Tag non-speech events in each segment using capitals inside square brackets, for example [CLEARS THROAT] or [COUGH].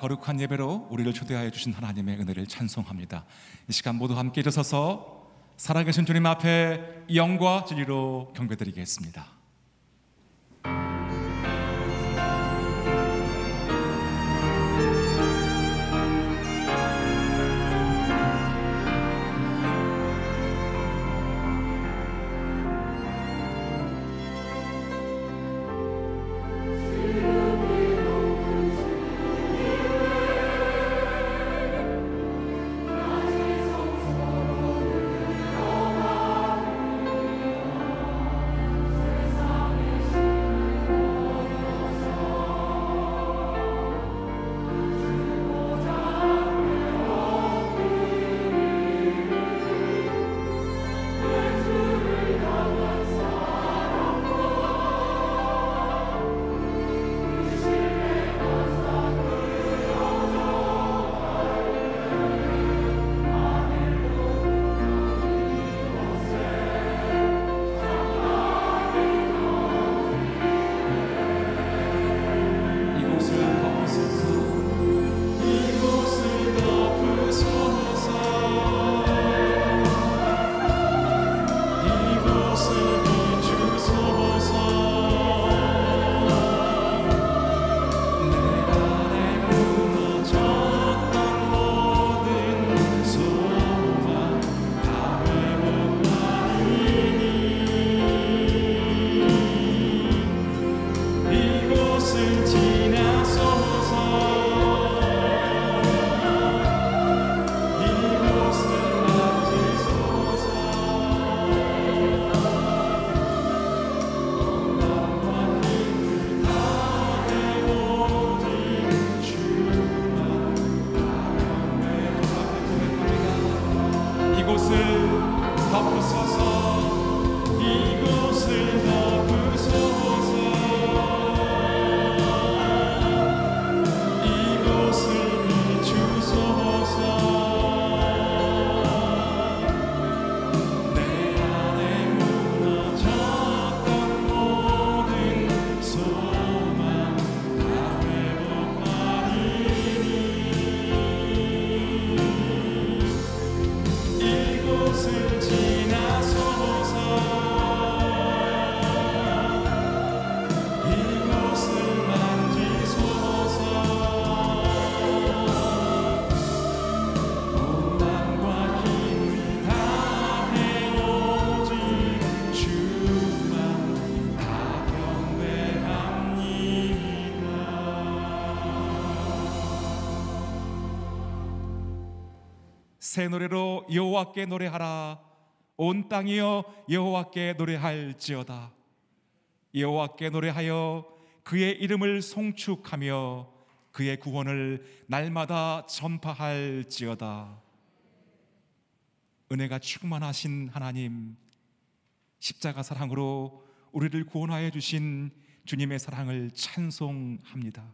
거룩한 예배로 우리를 초대하여 주신 하나님의 은혜를 찬송합니다. 이 시간 모두 함께 일어서서 살아계신 주님 앞에 영과 진리로 경배드리겠습니다. 새 노래로 여호와께 노래하라 온 땅이여 여호와께 노래할지어다 여호와께 노래하여 그의 이름을 송축하며 그의 구원을 날마다 전파할지어다. 은혜가 충만하신 하나님, 십자가 사랑으로 우리를 구원하여 주신 주님의 사랑을 찬송합니다.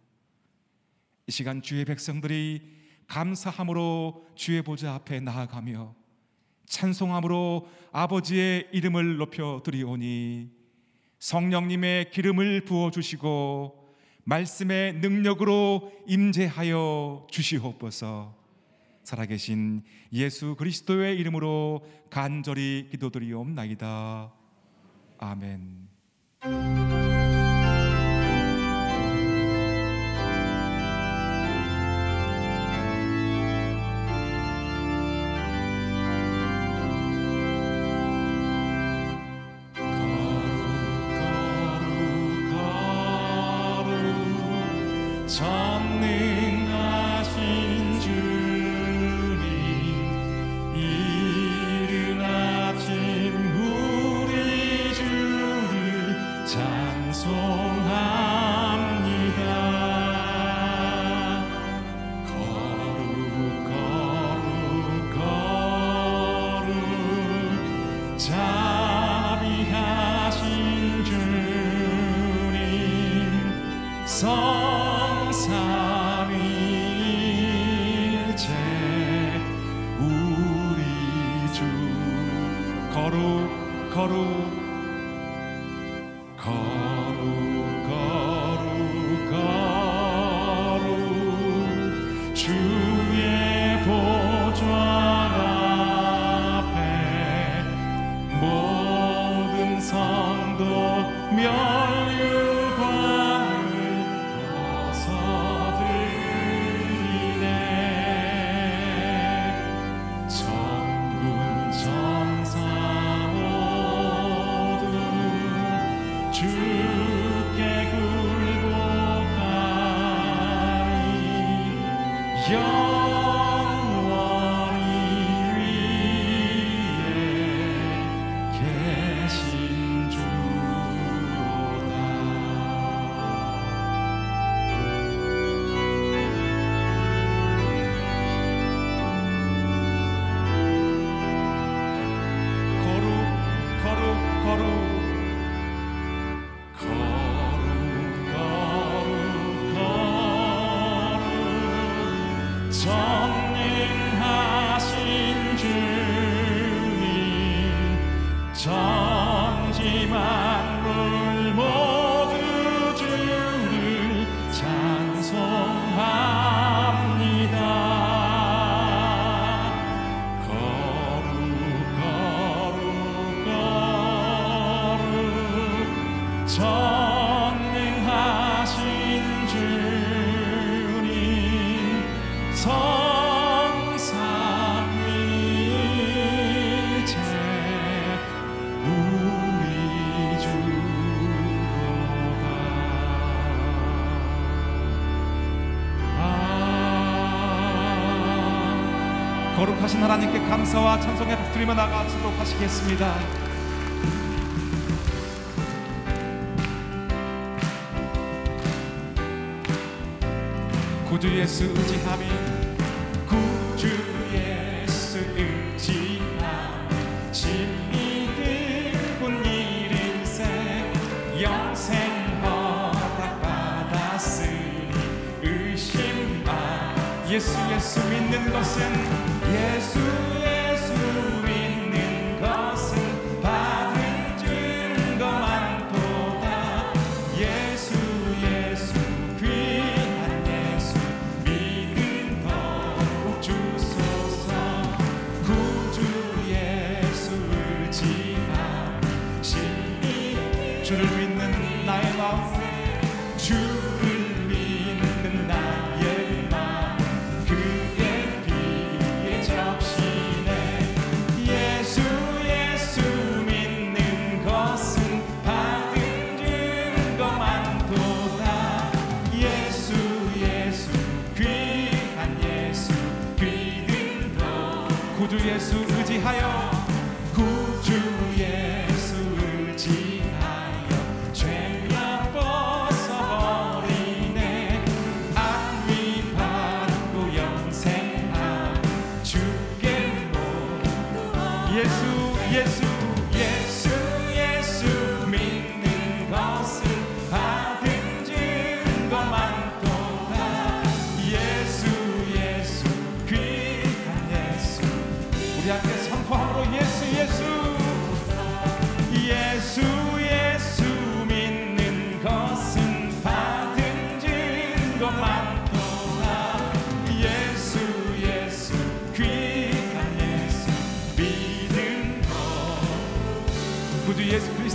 이 시간 주의 백성들이 감사함으로 주의 보좌 앞에 나아가며 찬송함으로 아버지의 이름을 높여 드리오니 성령님의 기름을 부어 주시고 말씀의 능력으로 임재하여 주시옵소서. 살아계신 예수 그리스도의 이름으로 간절히 기도드리옵나이다. 아멘. 거룩하신 하나님께 감사와 찬송의 박수리며 나가도록 하시겠습니다. 구주 예수 의지함이 예수 예수 믿는 것은 예수 주 예수 의지하여.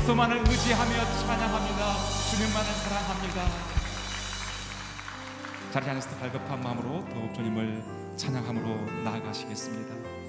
그리스도만을 의지하며 찬양합니다. 주님만을 사랑합니다. 자리 안에서 발급한 마음으로 더욱 주님을 찬양함으로 나아가시겠습니다.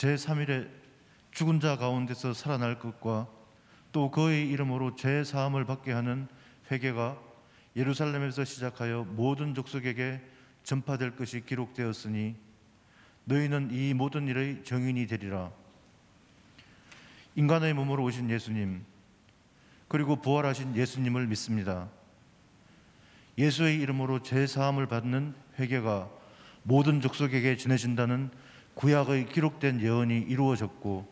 제3일에 죽은 자 가운데서 살아날 것과 또 그의 이름으로 제 사함을 받게 하는 회개가 예루살렘에서 시작하여 모든 족속에게 전파될 것이 기록되었으니 너희는 이 모든 일의 정인이 되리라. 인간의 몸으로 오신 예수님 그리고 부활하신 예수님을 믿습니다. 예수의 이름으로 제 사함을 받는 회개가 모든 족속에게 전해진다는 구약의 기록된 예언이 이루어졌고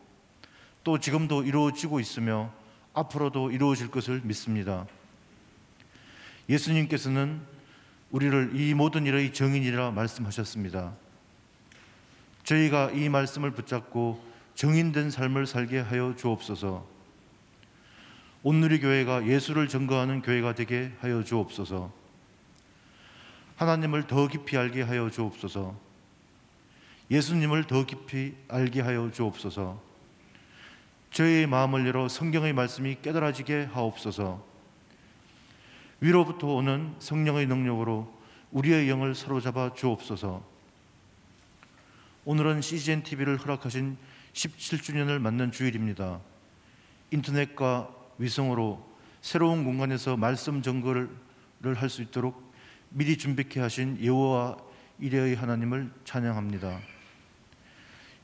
또 지금도 이루어지고 있으며 앞으로도 이루어질 것을 믿습니다. 예수님께서는 우리를 이 모든 일의 정인이라 말씀하셨습니다. 저희가 이 말씀을 붙잡고 정인된 삶을 살게 하여 주옵소서. 온누리 교회가 예수를 증거하는 교회가 되게 하여 주옵소서. 하나님을 더 깊이 알게 하여 주옵소서. 예수님을 더 깊이 알게 하여 주옵소서. 저희의 마음을 열어 성경의 말씀이 깨달아지게 하옵소서. 위로부터 오는 성령의 능력으로 우리의 영을 사로잡아 주옵소서. 오늘은 CGN TV를 허락하신 17주년을 맞는 주일입니다. 인터넷과 위성으로 새로운 공간에서 말씀 전거를 할 수 있도록 미리 준비케 하신 여호와 이레의 하나님을 찬양합니다.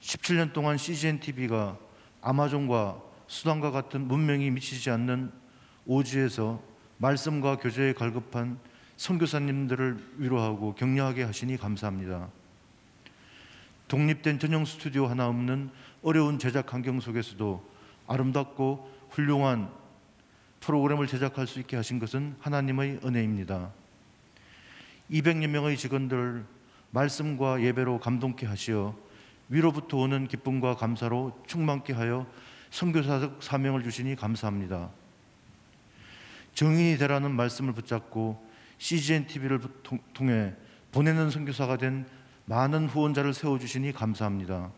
17년 동안 CGN TV가 아마존과 수단과 같은 문명이 미치지 않는 오지에서 말씀과 교제에 갈급한 선교사님들을 위로하고 격려하게 하시니 감사합니다. 독립된 전용 스튜디오 하나 없는 어려운 제작 환경 속에서도 아름답고 훌륭한 프로그램을 제작할 수 있게 하신 것은 하나님의 은혜입니다. 200여 명의 직원들 말씀과 예배로 감동케 하시어 위로부터 오는 기쁨과 감사로 충만케 하여 선교사적 사명을 주시니 감사합니다. 정인이 되라는 말씀을 붙잡고 CGN TV를 통해 보내는 선교사가 된 많은 후원자를 세워 주시니 감사합니다.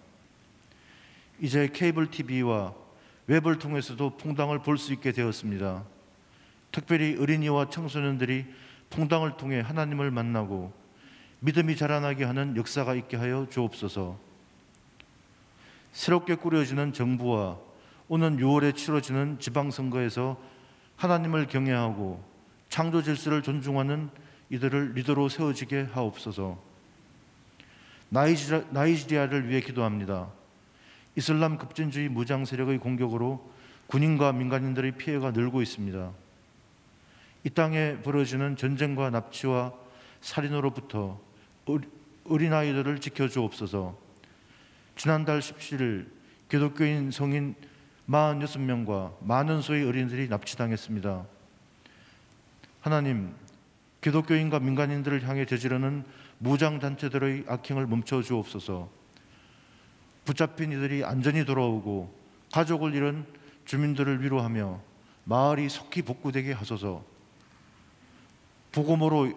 이제 케이블 TV와 웹을 통해서도 퐁당을 볼 수 있게 되었습니다. 특별히 어린이와 청소년들이 퐁당을 통해 하나님을 만나고 믿음이 자라나게 하는 역사가 있게 하여 주옵소서. 새롭게 꾸려지는 정부와 오는 6월에 치러지는 지방선거에서 하나님을 경외하고 창조 질서를 존중하는 이들을 리더로 세워지게 하옵소서. 나이지리아, 를 위해 기도합니다. 이슬람 급진주의 무장 세력의 공격으로 군인과 민간인들의 피해가 늘고 있습니다. 이 땅에 벌어지는 전쟁과 납치와 살인으로부터 어린아이들을 지켜주옵소서. 지난달 17일 기독교인 성인 46명과 많은 수의 어린이들이 납치당했습니다. 하나님, 기독교인과 민간인들을 향해 저지르는 무장 단체들의 악행을 멈춰 주옵소서. 붙잡힌 이들이 안전히 돌아오고 가족을 잃은 주민들을 위로하며 마을이 속히 복구되게 하소서. 복음으로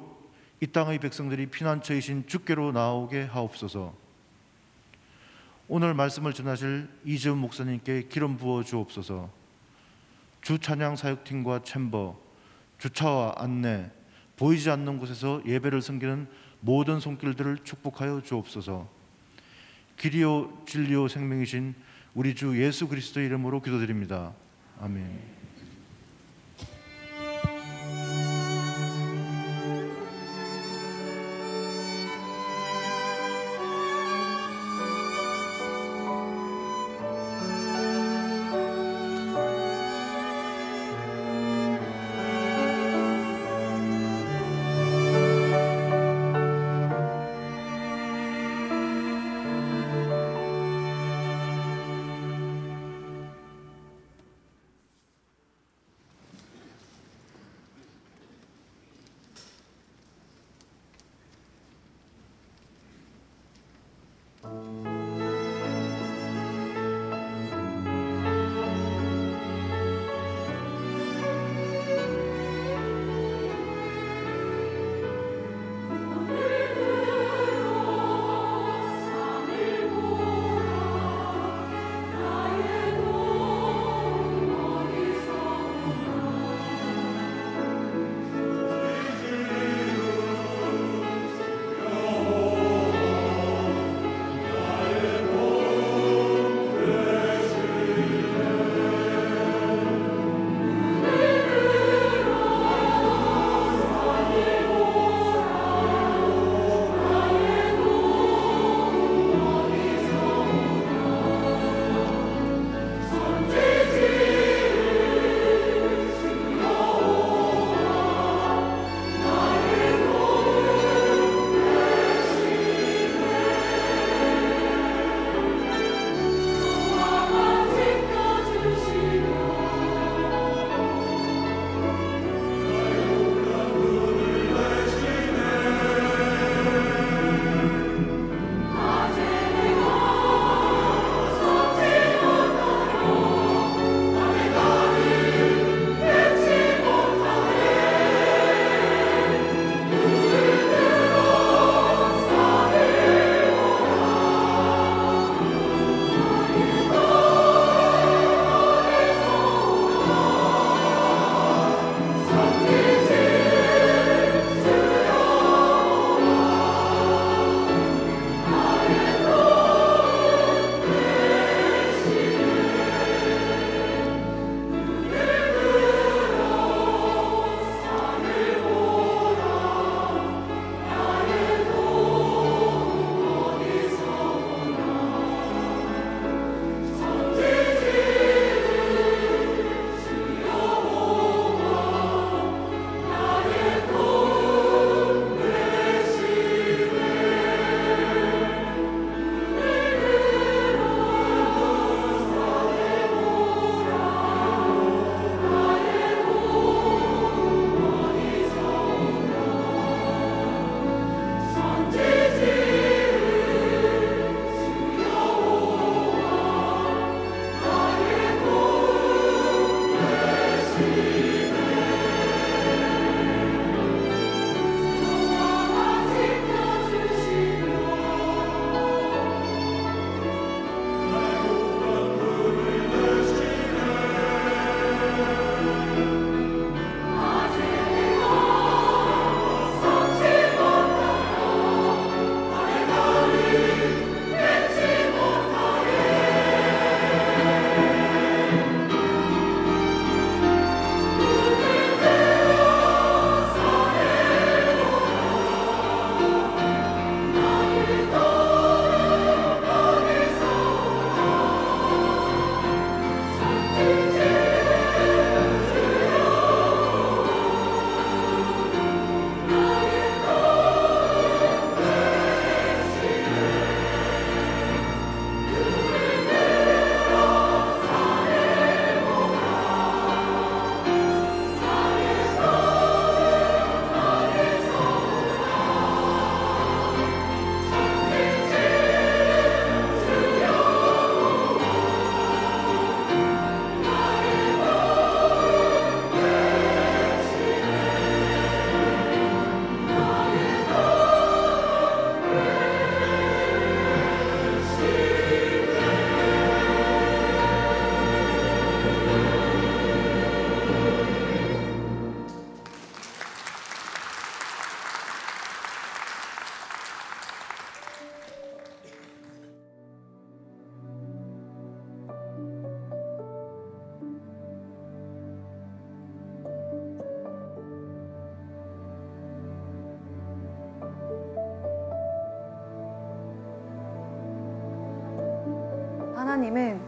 이 땅의 백성들이 피난처이신 주께로 나오게 하옵소서. 오늘 말씀을 전하실 이재훈 목사님께 기름 부어 주옵소서. 주 찬양 사역팀과 챔버, 주차와 안내, 보이지 않는 곳에서 예배를 섬기는 모든 손길들을 축복하여 주옵소서. 길이요 진리요 생명이신 우리 주 예수 그리스도의 이름으로 기도드립니다. 아멘.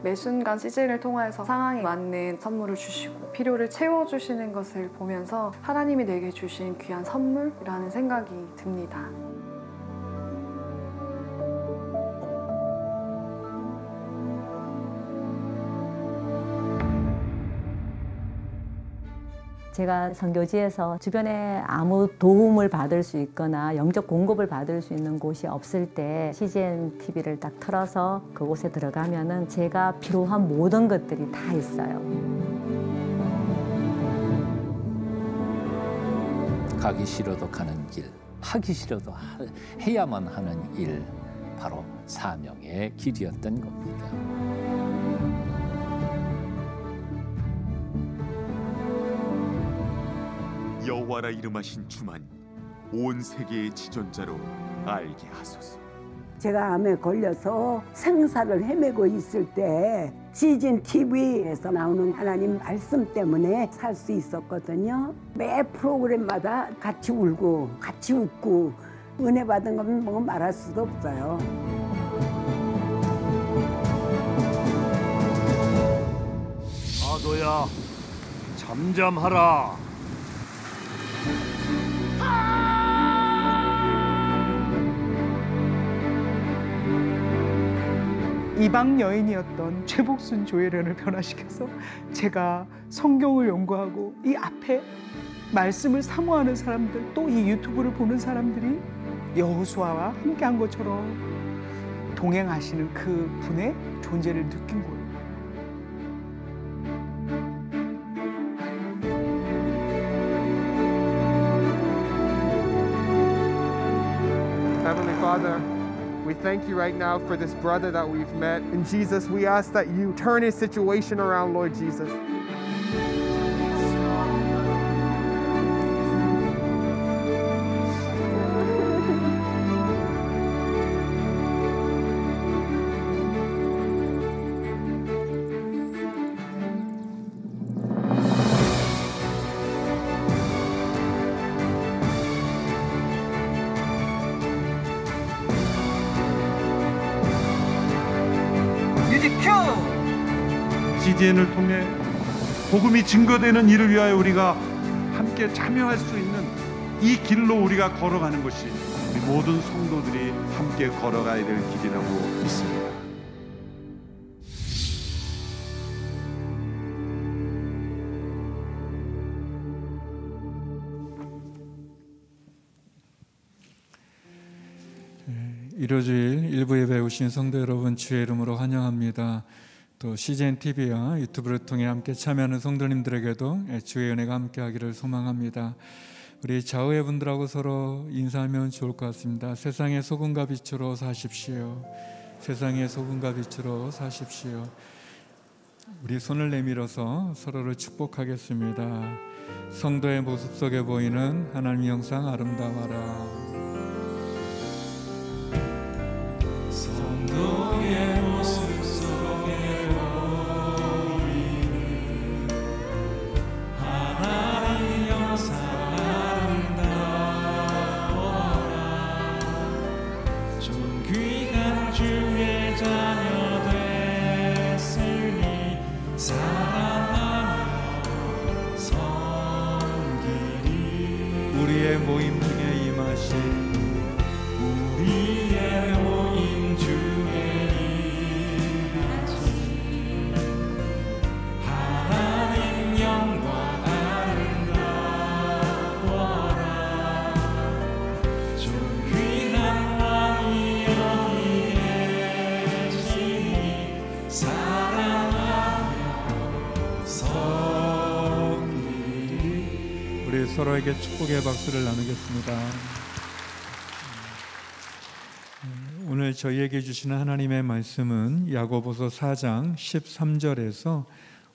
매 순간 시즌을 통해서 상황에 맞는 선물을 주시고 필요를 채워주시는 것을 보면서 하나님이 내게 주신 귀한 선물이라는 생각이 듭니다. 제가 선교지에서 주변에 아무 도움을 받을 수 있거나 영적 공급을 받을 수 있는 곳이 없을 때 CGN TV를 딱 틀어서 그곳에 들어가면은 제가 필요한 모든 것들이 다 있어요. 가기 싫어도 가는 길, 하기 싫어도 하- 해야만 하는 일, 바로 사명의 길이었던 겁니다. 여호와라 이름하신 주만 온 세계의 지존자로 알게 하소서. 제가 암에 걸려서 생사를 헤매고 있을 때 시즌 TV에서 나오는 하나님 말씀 때문에 살 수 있었거든요. 매 프로그램마다 같이 울고 같이 웃고 은혜 받은 건 뭐 말할 수도 없어요. 아도야 잠잠하라 이방 여인이었던 최복순 조혜련을 변화시켜서 제가 성경을 연구하고 이 앞에 말씀을 사모하는 사람들 또 이 유튜브를 보는 사람들이 여호수아와 함께한 것처럼 동행하시는 그 분의 존재를 느낀 거예요. Father, we thank you right now for this brother that we've met. And Jesus, we ask that you turn his situation around, Lord Jesus. 복음이 증거되는 일을 위하여 우리가 함께 참여할 수 있는 이 길로 우리가 걸어가는 것이 우리 모든 성도들이 함께 걸어가야 될 길이라고 믿습니다. 일요주일 일부 예배 오신 성도 여러분 주의 이름으로 환영합니다. 또 CGN TV와 유튜브를 통해 함께 참여하는 성도님들에게도 주의 은혜가 함께하기를 소망합니다. 우리 좌우의 분들하고 서로 인사하면 좋을 것 같습니다. 세상의 소금과 빛으로 사십시오. 세상의 소금과 빛으로 사십시오. 우리 손을 내밀어서 서로를 축복하겠습니다. 성도의 모습 속에 보이는 하나님 영상 아름다워라. 저희에게 주시는 하나님의 말씀은 야고보서 4장 13절에서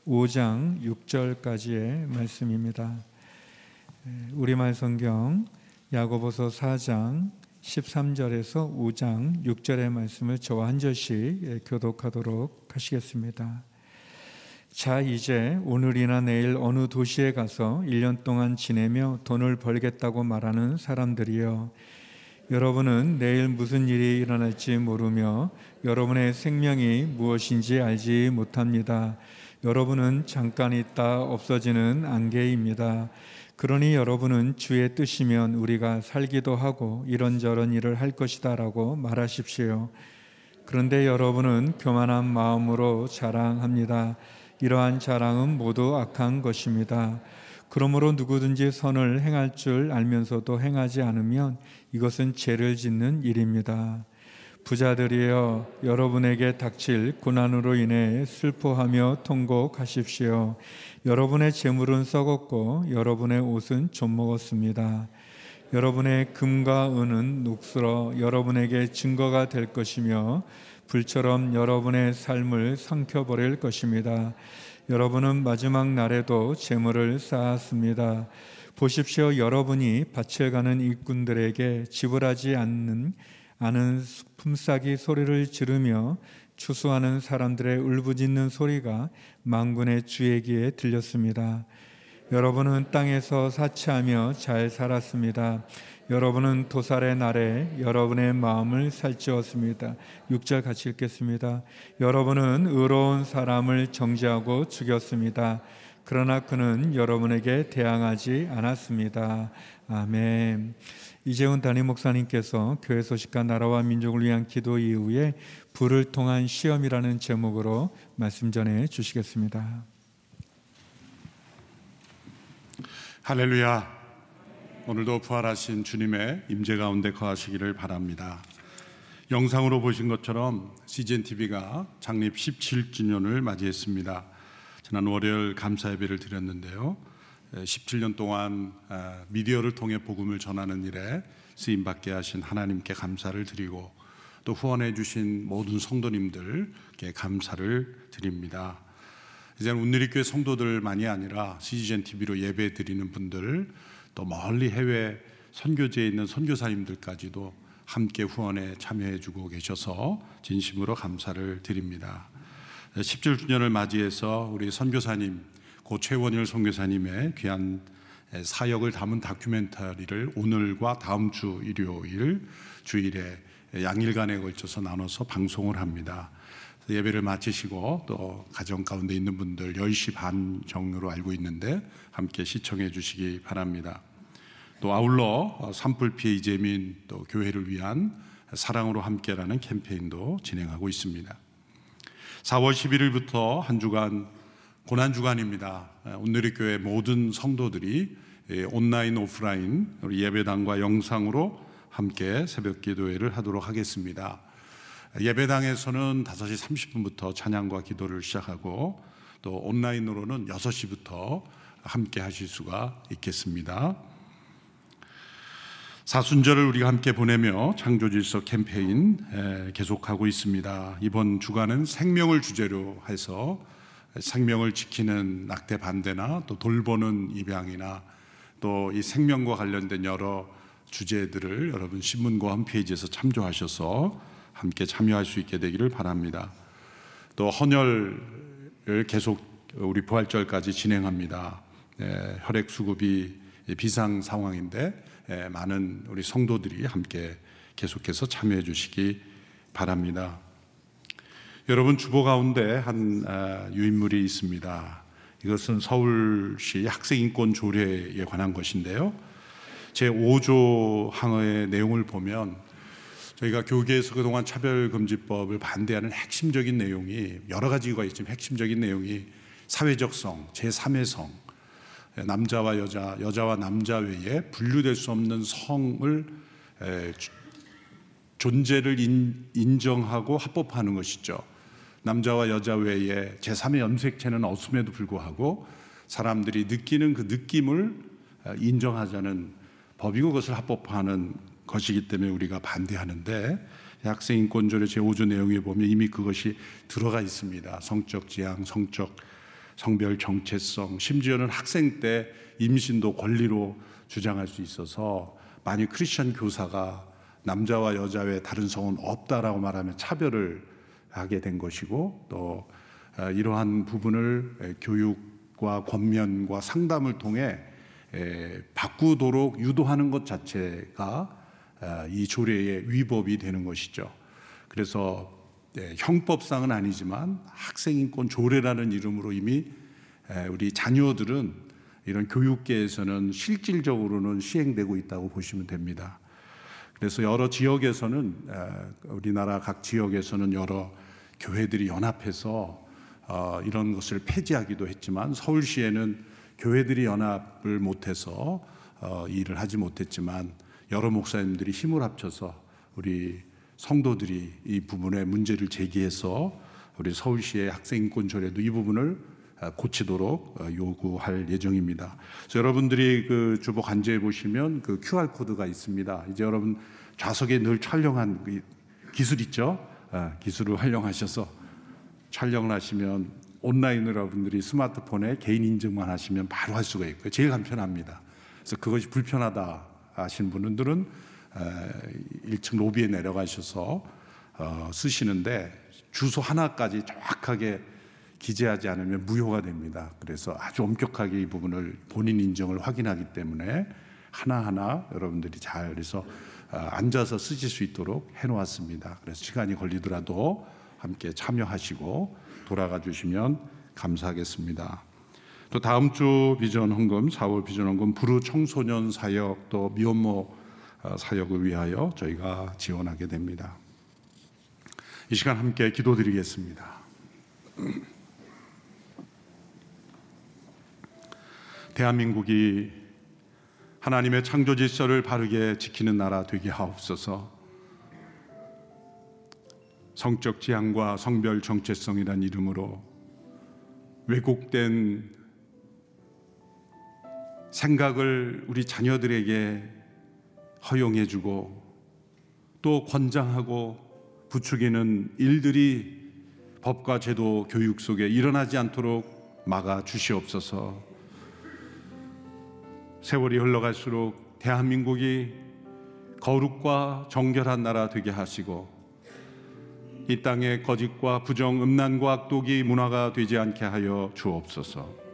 5장 6절까지의 말씀입니다. 우리말 성경 야고보서 4장 13절에서 5장 6절의 말씀을 저와 한 절씩 교독하도록 하시겠습니다. 자 이제 오늘이나 내일 어느 도시에 가서 1년 동안 지내며 돈을 벌겠다고 말하는 사람들이여 여러분은 내일 무슨 일이 일어날지 모르며 여러분의 생명이 무엇인지 알지 못합니다. 여러분은 잠깐 있다 없어지는 안개입니다. 그러니 여러분은 주의 뜻이면 우리가 살기도 하고 이런저런 일을 할 것이다라고 말하십시오. 그런데 여러분은 교만한 마음으로 자랑합니다. 이러한 자랑은 모두 악한 것입니다. 그러므로 누구든지 선을 행할 줄 알면서도 행하지 않으면 이것은 죄를 짓는 일입니다. 부자들이여 여러분에게 닥칠 고난으로 인해 슬퍼하며 통곡하십시오. 여러분의 재물은 썩었고 여러분의 옷은 좀 먹었습니다. 여러분의 금과 은은 녹슬어 여러분에게 증거가 될 것이며 불처럼 여러분의 삶을 삼켜버릴 것입니다. 여러분은 마지막 날에도 재물을 쌓았습니다. 보십시오. 여러분이 밭을 가는 일꾼들에게 지불하지 않는 아는 품삯이 소리를 지르며 추수하는 사람들의 울부짖는 소리가 망군의 주에게 들렸습니다. 여러분은 땅에서 사치하며 잘 살았습니다. 여러분은 도살의 날에 여러분의 마음을 살찌웠습니다. 6절 같이 읽겠습니다. 여러분은 의로운 사람을 정죄하고 죽였습니다. 그러나 그는 여러분에게 대항하지 않았습니다. 아멘. 이재훈 담임 목사님께서 교회 소식과 나라와 민족을 위한 기도 이후에 불을 통한 시험이라는 제목으로 말씀 전해 주시겠습니다. 할렐루야. 오늘도 부활하신 주님의 임재 가운데 거하시기를 바랍니다. 영상으로 보신 것처럼 CGN TV가 창립 17주년을 맞이했습니다. 지난 월요일 감사 예배를 드렸는데요. 17년 동안 아, 미디어를 통해 복음을 전하는 일에 쓰임 받게 하신 하나님께 감사를 드리고 또 후원해 주신 모든 성도님들께 감사를 드립니다. 이제는 운누리교회 성도들만이 아니라 CGN TV로 예배 드리는 분들 또 멀리 해외 선교지에 있는 선교사님들까지도 함께 후원에 참여해 주고 계셔서 진심으로 감사를 드립니다. 17주년을 맞이해서 우리 선교사님 고 최원일 선교사님의 귀한 사역을 담은 다큐멘터리를 오늘과 다음 주 일요일 주일에 양일간에 걸쳐서 나눠서 방송을 합니다. 예배를 마치시고 또 가정 가운데 있는 분들 10시 반 정도로 알고 있는데 함께 시청해 주시기 바랍니다. 또 아울러 산불 피해 이재민 또 교회를 위한 사랑으로 함께라는 캠페인도 진행하고 있습니다. 4월 11일부터 한 주간 고난 주간입니다. 온누리 교회 모든 성도들이 온라인 오프라인 예배당과 영상으로 함께 새벽 기도회를 하도록 하겠습니다. 예배당에서는 5시 30분부터 찬양과 기도를 시작하고 또 온라인으로는 6시부터 함께 하실 수가 있겠습니다. 사순절을 우리가 함께 보내며 창조질서 캠페인 계속하고 있습니다. 이번 주간은 생명을 주제로 해서 생명을 지키는 낙태 반대나 또 돌보는 입양이나 또 이 생명과 관련된 여러 주제들을 여러분 신문과 홈페이지에서 참조하셔서 함께 참여할 수 있게 되기를 바랍니다. 또 헌혈을 계속 우리 부활절까지 진행합니다. 예, 혈액 수급이 비상 상황인데 예, 많은 우리 성도들이 함께 계속해서 참여해 주시기 바랍니다. 여러분 주보 가운데 한 아, 유인물이 있습니다. 이것은 서울시 학생인권 조례에 관한 것인데요. 제 5조 항의 내용을 보면 저희가 교계에서 그동안 차별금지법을 반대하는 핵심적인 내용이 여러 가지가 있지만 핵심적인 내용이 사회적 성, 제3의 성, 남자와 여자, 여자와 남자 외에 분류될 수 없는 성을 존재를 인, 정하고 합법화하는 것이죠. 남자와 여자 외에 제3의 염색체는 없음에도 불구하고 사람들이 느끼는 그 느낌을 인정하자는 법이고 그것을 합법화하는 것이기 때문에 우리가 반대하는데 학생인권조례 제5조 내용에 보면 이미 그것이 들어가 있습니다. 성적 지향, 성적 성별 정체성, 심지어는 학생 때 임신도 권리로 주장할 수 있어서 만일 크리스천 교사가 남자와 여자 외 다른 성은 없다라고 말하면 차별을 하게 된 것이고 또 아, 이러한 부분을 교육과 권면과 상담을 통해 바꾸도록 유도하는 것 자체가 아, 이 조례의 위법이 되는 것이죠. 그래서 네, 형법상은 아니지만 학생인권 조례라는 이름으로 이미 에, 우리 자녀들은 이런 교육계에서는 실질적으로는 시행되고 있다고 보시면 됩니다. 그래서 여러 지역에서는 에, 우리나라 각 지역에서는 여러 교회들이 연합해서 어, 이런 것을 폐지하기도 했지만 서울시에는 교회들이 연합을 못해서 어, 이 일을 하지 못했지만 여러 목사님들이 힘을 합쳐서 우리 성도들이 이 부분에 문제를 제기해서 우리 서울시의 학생인권 조례도 이 부분을 아, 고치도록 어, 요구할 예정입니다. 여러분들이 그 주보 간제에 보시면 그 QR 코드가 있습니다. 이제 여러분 좌석에 늘 촬영한 그 기술 있죠? 아, 기술을 활용하셔서 촬영을 하시면 온라인으로 여러분들이 스마트폰에 개인 인증만 하시면 바로 할 수가 있고요. 제일 간편합니다. 그래서 그것이 불편하다 하신 분들은 1층 로비에 내려가셔서 어, 쓰시는데 주소 하나까지 정확하게 기재하지 않으면 무효가 됩니다. 그래서 아주 엄격하게 이 부분을 본인 인정을 확인하기 때문에 하나하나 여러분들이 잘 해서 어, 앉아서 쓰실 수 있도록 해놓았습니다. 그래서 시간이 걸리더라도 함께 참여하시고 돌아가 주시면 감사하겠습니다. 또 다음 주 비전 헌금, 4월 비전 헌금 부르 청소년 사역 또 미혼모 어, 사역을 위하여 저희가 지원하게 됩니다. 이 시간 함께 기도드리겠습니다. [CLEARS THROAT] 대한민국이 하나님의 창조 질서를 바르게 지키는 나라 되게 하옵소서. 성적 지향과 성별 정체성이란 이름으로 왜곡된 생각을 우리 자녀들에게 허용해주고 또 권장하고 부추기는 일들이 법과 제도 교육 속에 일어나지 않도록 막아 주시옵소서. 세월이 흘러갈수록 대한민국이 거룩과 정결한 나라 되게 하시고 이 땅에 거짓과 부정, 음란과 악독이 문화가 되지 않게 하여 주옵소서.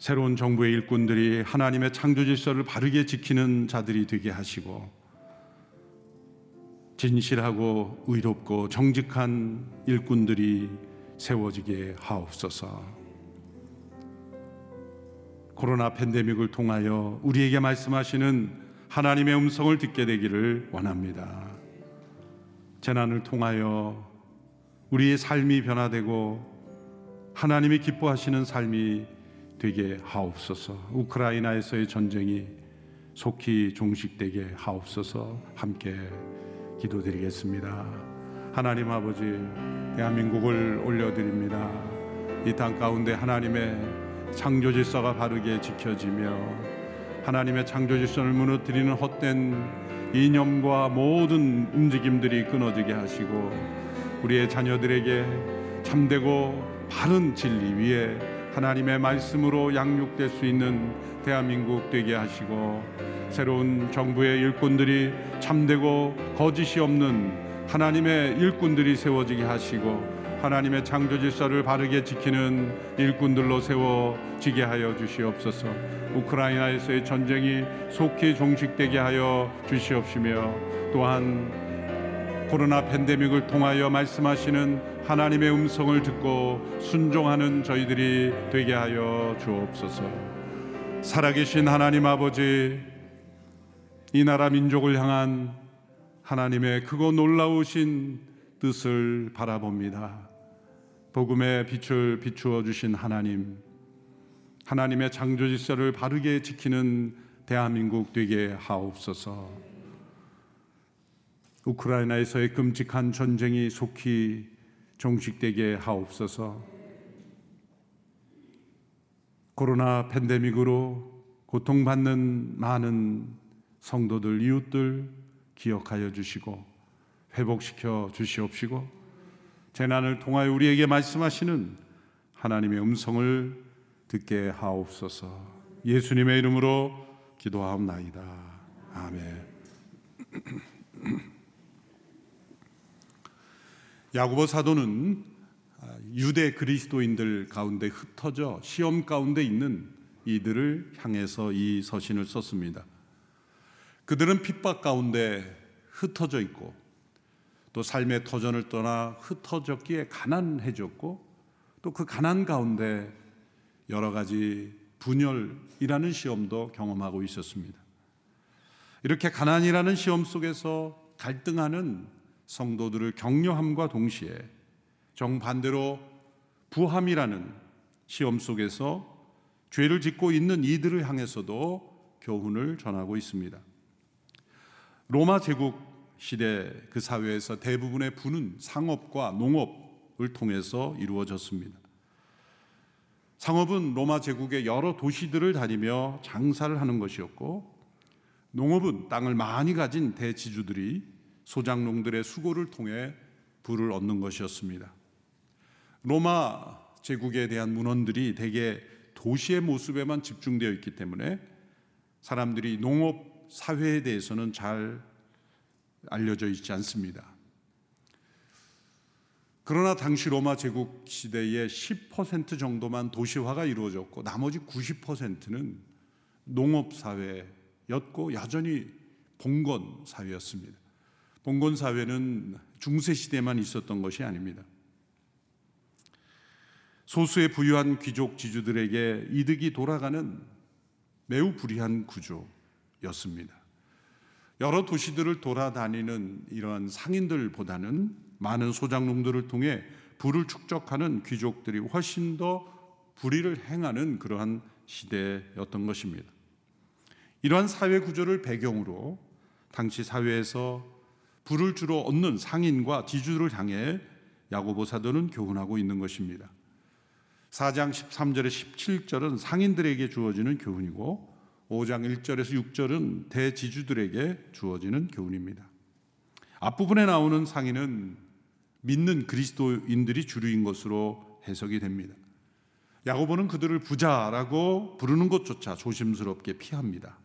새로운 정부의 일꾼들이 하나님의 창조 질서를 바르게 지키는 자들이 되게 하시고 진실하고 의롭고 정직한 일꾼들이 세워지게 하옵소서. 코로나 팬데믹을 통하여 우리에게 말씀하시는 하나님의 음성을 듣게 되기를 원합니다. 재난을 통하여 우리의 삶이 변화되고 하나님이 기뻐하시는 삶이 되게 하옵소서. 우크라이나에서의 전쟁이 속히 종식되게 하옵소서. 함께 기도드리겠습니다. 하나님 아버지, 대한민국을 올려드립니다. 이 땅 가운데 하나님의 창조 질서가 바르게 지켜지며 하나님의 창조 질서를 무너뜨리는 헛된 이념과 모든 움직임들이 끊어지게 하시고 우리의 자녀들에게 참되고 바른 진리 위에 하나님의 말씀으로 양육될 수 있는 대한민국 되게 하시고 새로운 정부의 일꾼들이 참되고 거짓이 없는 하나님의 일꾼들이 세워지게 하시고 하나님의 창조 질서를 바르게 지키는 일꾼들로 세워지게 하여 주시옵소서. 우크라이나에서의 전쟁이 속히 종식되게 하여 주시옵시며 또한 코로나 팬데믹을 통하여 말씀하시는 하나님의 음성을 듣고 순종하는 저희들이 되게 하여 주옵소서. 살아계신 하나님 아버지, 이 나라 민족을 향한 하나님의 크고 놀라우신 뜻을 바라봅니다. 복음의 빛을 비추어 주신 하나님, 하나님의 창조 질서를 바르게 지키는 대한민국 되게 하옵소서. 우크라이나에서의 끔찍한 전쟁이 속히 종식되게 하옵소서. 코로나 팬데믹으로 고통받는 많은 성도들, 이웃들 기억하여 주시고 회복시켜 주시옵시고 재난을 통하여 우리에게 말씀하시는 하나님의 음성을 듣게 하옵소서. 예수님의 이름으로 기도하옵나이다. 아멘. [CLEARS THROAT] 야고보 사도는 유대 그리스도인들 가운데 흩어져 시험 가운데 있는 이들을 향해서 이 서신을 썼습니다. 그들은 핍박 가운데 흩어져 있고 또 삶의 터전을 떠나 흩어졌기에 가난해졌고 또 그 가난 가운데 여러 가지 분열이라는 시험도 경험하고 있었습니다. 이렇게 가난이라는 시험 속에서 갈등하는 성도들을 격려함과 동시에 정반대로 부함이라는 시험 속에서 죄를 짓고 있는 이들을 향해서도 교훈을 전하고 있습니다. 로마 제국 시대 그 사회에서 대부분의 부는 상업과 농업을 통해서 이루어졌습니다. 상업은 로마 제국의 여러 도시들을 다니며 장사를 하는 것이었고 농업은 땅을 많이 가진 대지주들이 소장농들의 수고를 통해 부를 얻는 것이었습니다. 로마 제국에 대한 문헌들이 대개 도시의 모습에만 집중되어 있기 때문에 사람들이 농업 사회에 대해서는 잘 알려져 있지 않습니다. 그러나 당시 로마 제국 시대에 10% 정도만 도시화가 이루어졌고 나머지 90%는 농업 사회였고 여전히 봉건 사회였습니다. 봉건 사회는 중세 시대만 있었던 것이 아닙니다. 소수의 부유한 귀족 지주들에게 이득이 돌아가는 매우 불리한 구조였습니다. 여러 도시들을 돌아다니는 이러한 상인들보다는 많은 소장농들을 통해 부를 축적하는 귀족들이 훨씬 더 불의를 행하는 그러한 시대였던 것입니다. 이러한 사회 구조를 배경으로 당시 사회에서 부를 주로 얻는 상인과 지주를 향해 야고보 사도는 교훈하고 있는 것입니다. 4장 13절에 17절은 상인들에게 주어지는 교훈이고 5장 1절에서 6절은 대지주들에게 주어지는 교훈입니다. 앞부분에 나오는 상인은 믿는 그리스도인들이 주류인 것으로 해석이 됩니다. 야고보는 그들을 부자라고 부르는 것조차 조심스럽게 피합니다.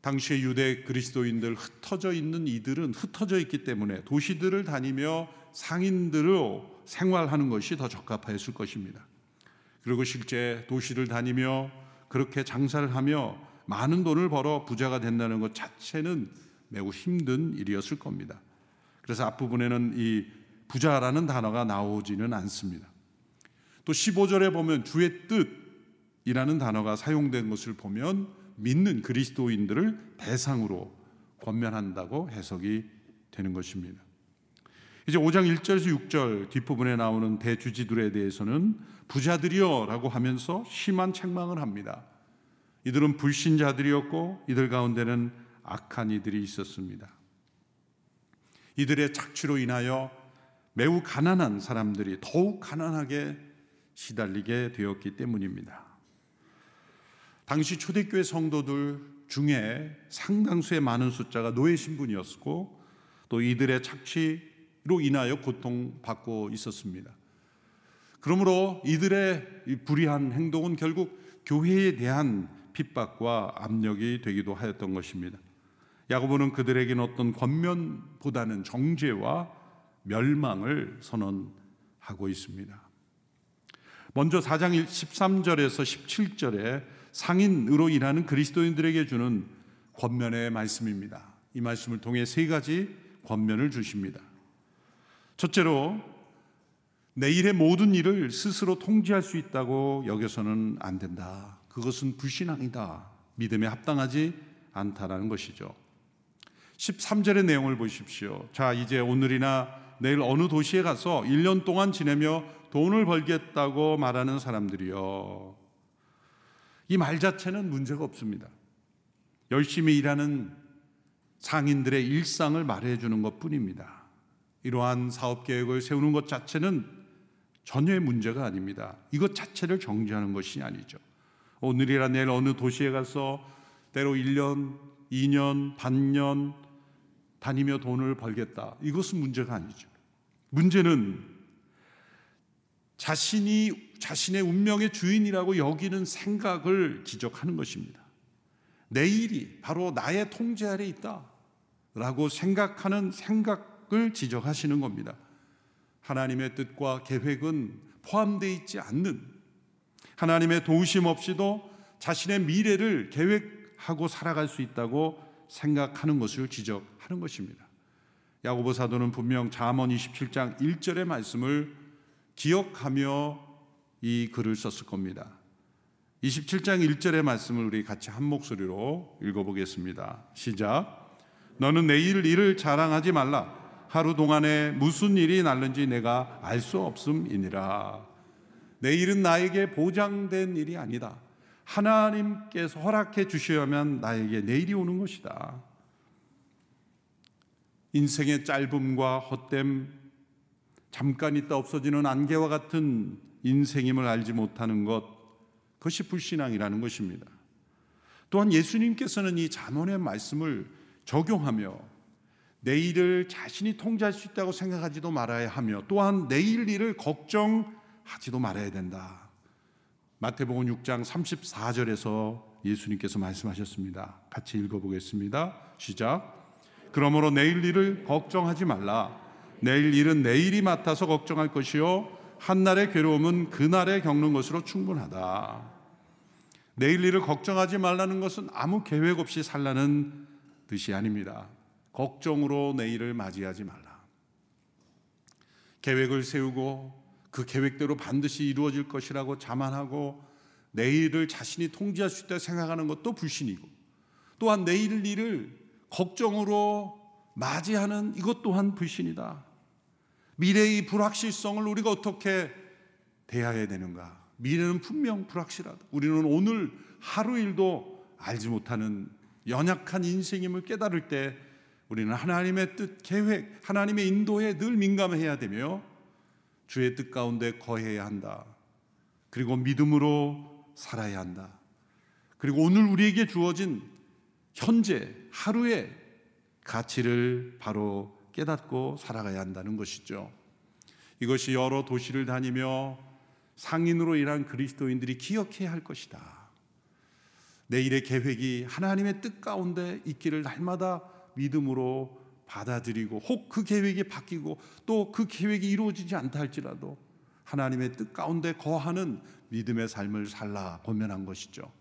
당시의 유대 그리스도인들 흩어져 있는 이들은 흩어져 있기 때문에 도시들을 다니며 상인들로 생활하는 것이 더 적합했을 것입니다. 그리고 실제 도시를 다니며 그렇게 장사를 하며 많은 돈을 벌어 부자가 된다는 것 자체는 매우 힘든 일이었을 겁니다. 그래서 앞부분에는 이 부자라는 단어가 나오지는 않습니다. 또 15절에 보면 주의 뜻이라는 단어가 사용된 것을 보면 믿는 그리스도인들을 대상으로 권면한다고 해석이 되는 것입니다. 이제 5장 1절에서 6절 뒷부분에 나오는 대주지들에 대해서는 부자들이여라고 하면서 심한 책망을 합니다. 이들은 불신자들이었고 이들 가운데는 악한 이들이 있었습니다. 이들의 착취로 인하여 매우 가난한 사람들이 더욱 가난하게 시달리게 되었기 때문입니다. 당시 초대교회 성도들 중에 상당수의 많은 숫자가 노예 신분이었고 또 이들의 착취로 인하여 고통받고 있었습니다. 그러므로 이들의 불의한 행동은 결국 교회에 대한 핍박과 압력이 되기도 하였던 것입니다. 야고보는 그들에게는 어떤 권면보다는 정죄와 멸망을 선언하고 있습니다. 먼저 4장 13절에서 17절에 상인으로 일하는 그리스도인들에게 주는 권면의 말씀입니다. 이 말씀을 통해 세 가지 권면을 주십니다. 첫째로 내 일의 모든 일을 스스로 통제할 수 있다고 여겨서는 안 된다. 그것은 불신앙이다. 믿음에 합당하지 않다라는 것이죠. 13절의 내용을 보십시오. 자, 이제 오늘이나 내일 어느 도시에 가서 1년 동안 지내며 돈을 벌겠다고 말하는 사람들이요. 이 말 자체는 문제가 없습니다. 열심히 일하는 상인들의 일상을 말해 주는 것 뿐입니다. 이러한 사업 계획을 세우는 것 자체는 전혀의 문제가 아닙니다. 이것 자체를 정지하는 것이 아니죠. 오늘이라 내일 어느 도시에 가서 때로 1년, 2년, 반년 다니며 돈을 벌겠다. 이것은 문제가 아니죠. 문제는 자신이 자신의 운명의 주인이라고 여기는 생각을 지적하는 것입니다. 내일이 바로 나의 통제 아래 있다. 라고 생각하는 생각을 지적하시는 겁니다. 하나님의 뜻과 계획은 포함되어 있지 않는 하나님의 도우심 없이도 자신의 미래를 계획하고 살아갈 수 있다고 생각하는 것을 지적하는 것입니다. 야고보 사도는 분명 잠언 27장 1절의 말씀을 기억하며 이 글을 썼을 겁니다. 27장 1절의 말씀을 우리 같이 한 목소리로 읽어보겠습니다. 시작. 너는 내일 일을 자랑하지 말라. 하루 동안에 무슨 일이 날는지 내가 알 수 없음이니라. 내일은 나에게 보장된 일이 아니다. 하나님께서 허락해 주셔야만 나에게 내일이 오는 것이다. 인생의 짧음과 헛됨, 잠깐 있다 없어지는 안개와 같은 인생임을 알지 못하는 것, 그것이 불신앙이라는 것입니다. 또한 예수님께서는 이 잠언의 말씀을 적용하며 내일을 자신이 통제할 수 있다고 생각하지도 말아야 하며 또한 내일 일을 걱정하지도 말아야 된다. 마태복음 6장 34절에서 예수님께서 말씀하셨습니다. 같이 읽어보겠습니다. 시작. 그러므로 내일 일을 걱정하지 말라. 내일 일은 내일이 맡아서 걱정할 것이요. 한날의 괴로움은 그날에 겪는 것으로 충분하다. 내일 일을 걱정하지 말라는 것은 아무 계획 없이 살라는 뜻이 아닙니다. 걱정으로 내일을 맞이하지 말라. 계획을 세우고 그 계획대로 반드시 이루어질 것이라고 자만하고 내일을 자신이 통제할 수 있다 생각하는 것도 불신이고 또한 내일 일을 걱정으로 맞이하는 이것 또한 불신이다. 미래의 불확실성을 우리가 어떻게 대해야 되는가? 미래는 분명 불확실하다. 우리는 오늘 하루 일도 알지 못하는 연약한 인생임을 깨달을 때 우리는 하나님의 뜻, 계획, 하나님의 인도에 늘 민감해야 되며 주의 뜻 가운데 거해야 한다. 그리고 믿음으로 살아야 한다. 그리고 오늘 우리에게 주어진 현재 하루의 가치를 바로 깨닫고 살아가야 한다는 것이죠. 이것이 여러 도시를 다니며 상인으로 일한 그리스도인들이 기억해야 할 것이다. 내 일의 계획이 하나님의 뜻 가운데 있기를 날마다 믿음으로 받아들이고 혹 그 계획이 바뀌고 또 그 계획이 이루어지지 않다 할지라도 하나님의 뜻 가운데 거하는 믿음의 삶을 살라 고면한 것이죠.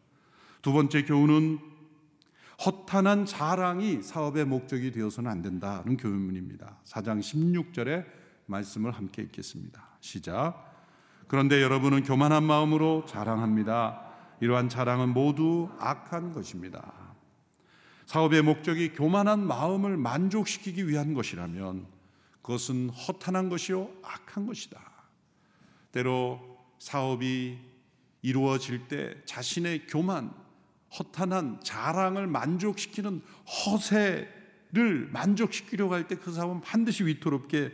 두 번째 교훈은 허탄한 자랑이 사업의 목적이 되어서는 안 된다는 교훈입니다. 4장 16절의 말씀을 함께 읽겠습니다. 시작. 그런데 여러분은 교만한 마음으로 자랑합니다. 이러한 자랑은 모두 악한 것입니다. 사업의 목적이 교만한 마음을 만족시키기 위한 것이라면 그것은 허탄한 것이요 악한 것이다. 때로 사업이 이루어질 때 자신의 교만, 허탄한 자랑을 만족시키는 허세를 만족시키려고 할 때 그 사람은 반드시 위태롭게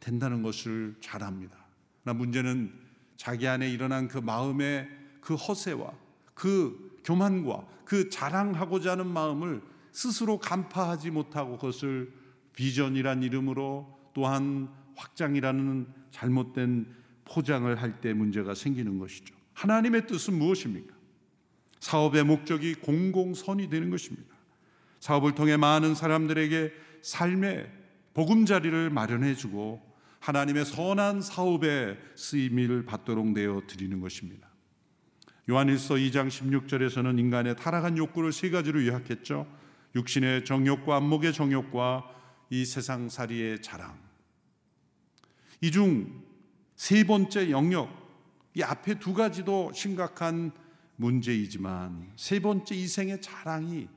된다는 것을 잘 압니다. 나 문제는 자기 안에 일어난 그 마음의 그 허세와 그 교만과 그 자랑하고자 하는 마음을 스스로 간파하지 못하고 그것을 비전이란 이름으로 또한 확장이라는 잘못된 포장을 할 때 문제가 생기는 것이죠. 하나님의 뜻은 무엇입니까? 사업의 목적이 공공선이 되는 것입니다. 사업을 통해 많은 사람들에게 삶의 보금자리를 마련해 주고 하나님의 선한 사업에 쓰임을 받도록 내어 드리는 것입니다. 요한일서 2장 16절에서는 인간의 타락한 욕구를 세 가지로 요약했죠. 육신의 정욕과 안목의 정욕과 이 세상 살이의 자랑. 이 중 세 번째 영역, 이 앞에 두 가지도 심각한 문제이지만 세 번째 이생의 자랑이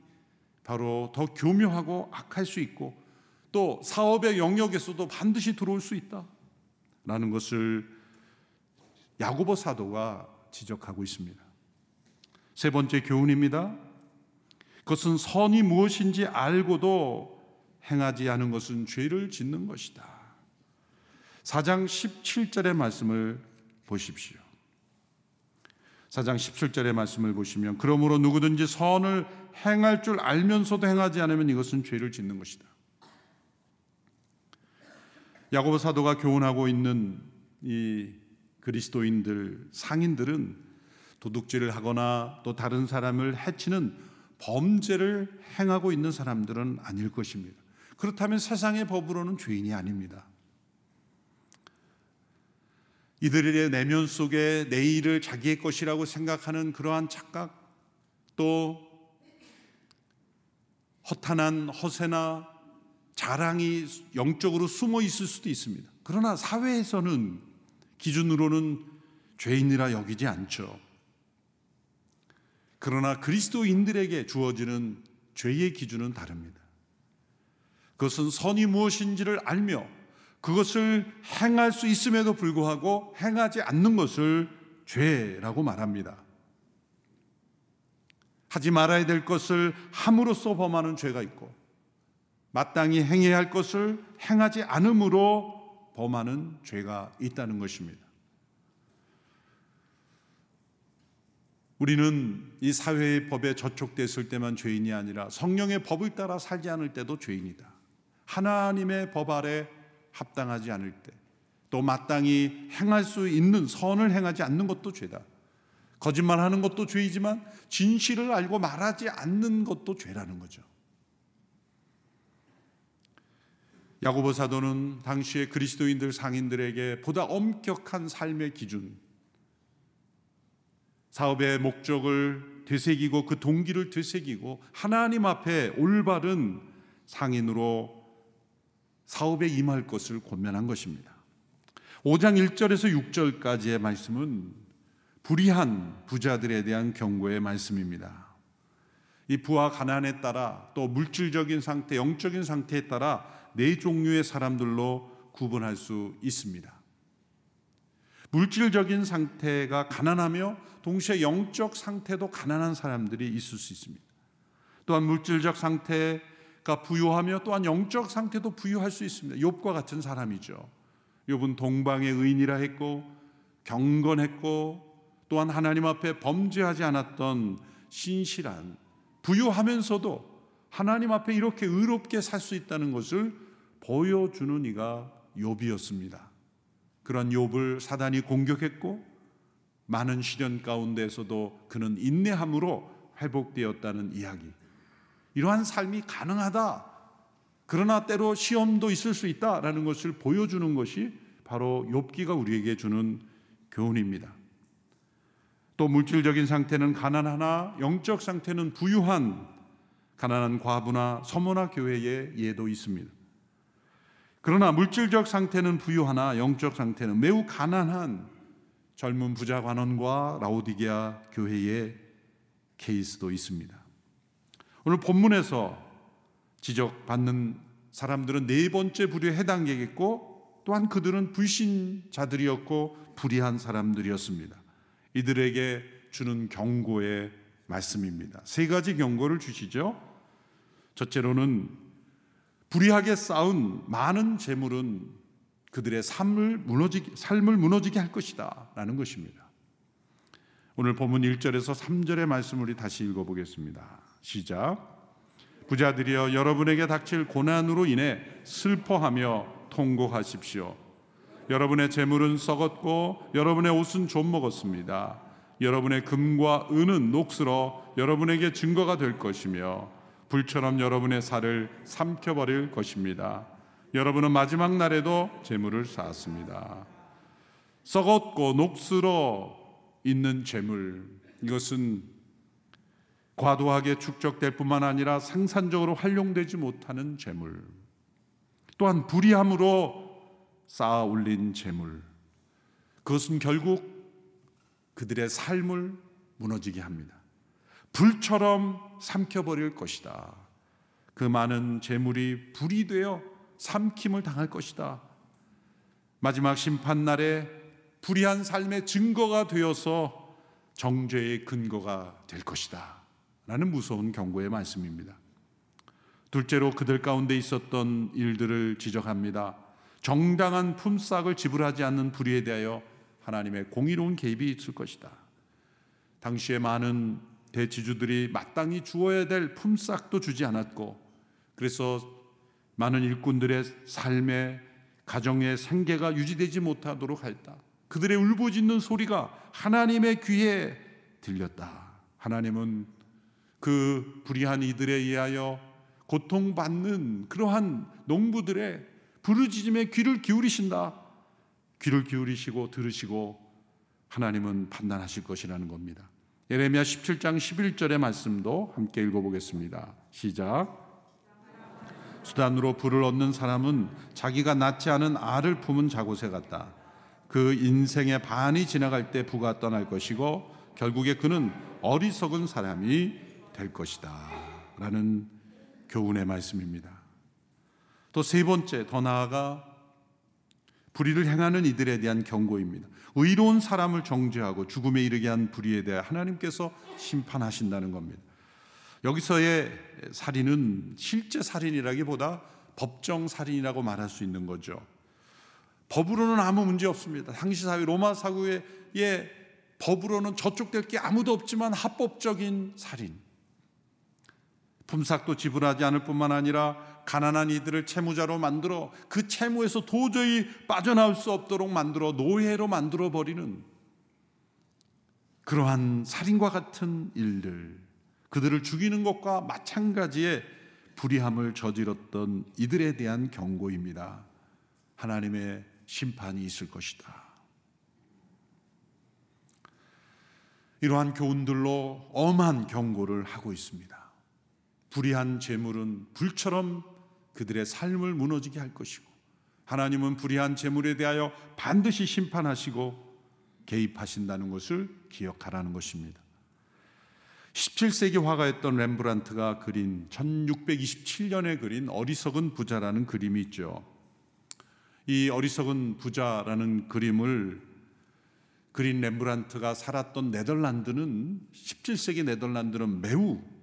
바로 더 교묘하고 악할 수 있고 또 사업의 영역에서도 반드시 들어올 수 있다라는 것을 야고보 사도가 지적하고 있습니다. 세 번째 교훈입니다. 그것은 선이 무엇인지 알고도 행하지 않은 것은 죄를 짓는 것이다. 4장 17절의 말씀을 보십시오. 4장 17절의 말씀을 보시면 그러므로 누구든지 선을 행할 줄 알면서도 행하지 않으면 이것은 죄를 짓는 것이다. 야고보 사도가 교훈하고 있는 이 그리스도인들 상인들은 도둑질을 하거나 또 다른 사람을 해치는 범죄를 행하고 있는 사람들은 아닐 것입니다. 그렇다면 세상의 법으로는 죄인이 아닙니다. 이들의 내면 속에 내일을 자기의 것이라고 생각하는 그러한 착각 또 허탄한 허세나 자랑이 영적으로 숨어 있을 수도 있습니다. 그러나 사회에서는 기준으로는 죄인이라 여기지 않죠. 그러나 그리스도인들에게 주어지는 죄의 기준은 다릅니다. 그것은 선이 무엇인지를 알며 그것을 행할 수 있음에도 불구하고 행하지 않는 것을 죄라고 말합니다. 하지 말아야 될 것을 함으로써 범하는 죄가 있고 마땅히 행해야 할 것을 행하지 않음으로 범하는 죄가 있다는 것입니다. 우리는 이 사회의 법에 저촉됐을 때만 죄인이 아니라 성령의 법을 따라 살지 않을 때도 죄인이다. 하나님의 법 아래 합당하지 않을 때, 또 마땅히 행할 수 있는 선을 행하지 않는 것도 죄다. 거짓말하는 것도 죄이지만 진실을 알고 말하지 않는 것도 죄라는 거죠. 야고보 사도는 당시의 그리스도인들 상인들에게 보다 엄격한 삶의 기준, 사업의 목적을 되새기고 그 동기를 되새기고 하나님 앞에 올바른 상인으로 사업에 임할 것을 권면한 것입니다. 5장 1절에서 6절까지의 말씀은 불의한 부자들에 대한 경고의 말씀입니다. 이 부와 가난에 따라 또 물질적인 상태, 영적인 상태에 따라 네 종류의 사람들로 구분할 수 있습니다. 물질적인 상태가 가난하며 동시에 영적 상태도 가난한 사람들이 있을 수 있습니다. 또한 물질적 상태 가 부유하며 또한 영적 상태도 부유할 수 있습니다. 욥과 같은 사람이죠. 욥은 동방의 의인이라 했고 경건했고 또한 하나님 앞에 범죄하지 않았던 신실한 부유하면서도 하나님 앞에 이렇게 의롭게 살 수 있다는 것을 보여주는 이가 욥이었습니다. 그런 욥을 사단이 공격했고 많은 시련 가운데서도 그는 인내함으로 회복되었다는 이야기. 이러한 삶이 가능하다. 그러나 때로 시험도 있을 수 있다라는 것을 보여주는 것이 바로 욥기가 우리에게 주는 교훈입니다. 또 물질적인 상태는 가난하나 영적 상태는 부유한 가난한 과부나 서머나 교회의 예도 있습니다. 그러나 물질적 상태는 부유하나 영적 상태는 매우 가난한 젊은 부자 관원과 라오디게아 교회의 케이스도 있습니다. 오늘 본문에서 지적받는 사람들은 네 번째 부류에 해당되겠고 또한 그들은 불신자들이었고 불의한 사람들이었습니다. 이들에게 주는 경고의 말씀입니다. 세 가지 경고를 주시죠. 첫째로는 불의하게 쌓은 많은 재물은 그들의 삶을 무너지게, 삶을 무너지게 할 것이다. 라는 것입니다. 오늘 본문 1절에서 3절의 말씀을 다시 읽어보겠습니다. 시작. 부자들이여 여러분에게 닥칠 고난으로 인해 슬퍼하며 통곡하십시오. 여러분의 재물은 썩었고 여러분의 옷은 좀 먹었습니다. 여러분의 금과 은은 녹슬어 여러분에게 증거가 될 것이며 불처럼 여러분의 살을 삼켜버릴 것입니다. 여러분은 마지막 날에도 재물을 쌓았습니다. 썩었고 녹슬어 있는 재물 이것은 과도하게 축적될 뿐만 아니라 생산적으로 활용되지 못하는 재물 또한 불의함으로 쌓아 올린 재물 그것은 결국 그들의 삶을 무너지게 합니다. 불처럼 삼켜버릴 것이다. 그 많은 재물이 불이 되어 삼킴을 당할 것이다. 마지막 심판날에 불의한 삶의 증거가 되어서 정죄의 근거가 될 것이다. 라는 무서운 경고의 말씀입니다. 둘째로 그들 가운데 있었던 일들을 지적합니다. 정당한 품삯을 지불하지 않는 불의에 대하여 하나님의 공의로운 개입이 있을 것이다. 당시에 많은 대지주들이 마땅히 주어야 될 품삯도 주지 않았고 그래서 많은 일꾼들의 삶의 가정의 생계가 유지되지 못하도록 했다. 그들의 울부짖는 소리가 하나님의 귀에 들렸다. 하나님은 그 불의한 이들에 의하여 고통받는 그러한 농부들의 부르짖음에 귀를 기울이신다. 귀를 기울이시고 들으시고 하나님은 판단하실 것이라는 겁니다. 예레미야 17장 11절의 말씀도 함께 읽어보겠습니다. 시작. 수단으로 부를 얻는 사람은 자기가 낳지 않은 알을 품은 자고새 같다. 그 인생의 반이 지나갈 때 부가 떠날 것이고 결국에 그는 어리석은 사람이 될 것이다. 라는 교훈의 말씀입니다. 또 세 번째, 더 나아가 불의를 행하는 이들에 대한 경고입니다. 의로운 사람을 정죄하고 죽음에 이르게 한 불의에 대해 하나님께서 심판하신다는 겁니다. 여기서의 살인은 실제 살인이라기보다 법정 살인이라고 말할 수 있는 거죠. 법으로는 아무 문제 없습니다. 당시 사회 로마 사회의 법으로는 저쪽될 게 아무도 없지만 합법적인 살인. 품삯도 지불하지 않을 뿐만 아니라 가난한 이들을 채무자로 만들어 그 채무에서 도저히 빠져나올 수 없도록 만들어 노예로 만들어 버리는 그러한 살인과 같은 일들, 그들을 죽이는 것과 마찬가지의 불의함을 저질렀던 이들에 대한 경고입니다. 하나님의 심판이 있을 것이다. 이러한 교훈들로 엄한 경고를 하고 있습니다. 불의한 재물은 불처럼 그들의 삶을 무너지게 할 것이고 하나님은 불의한 재물에 대하여 반드시 심판하시고 개입하신다는 것을 기억하라는 것입니다. 17세기 화가였던 렘브란트가 그린 1627년에 그린 어리석은 부자라는 그림이 있죠. 이 어리석은 부자라는 그림을 그린 렘브란트가 살았던 네덜란드는 17세기 네덜란드는 매우 어,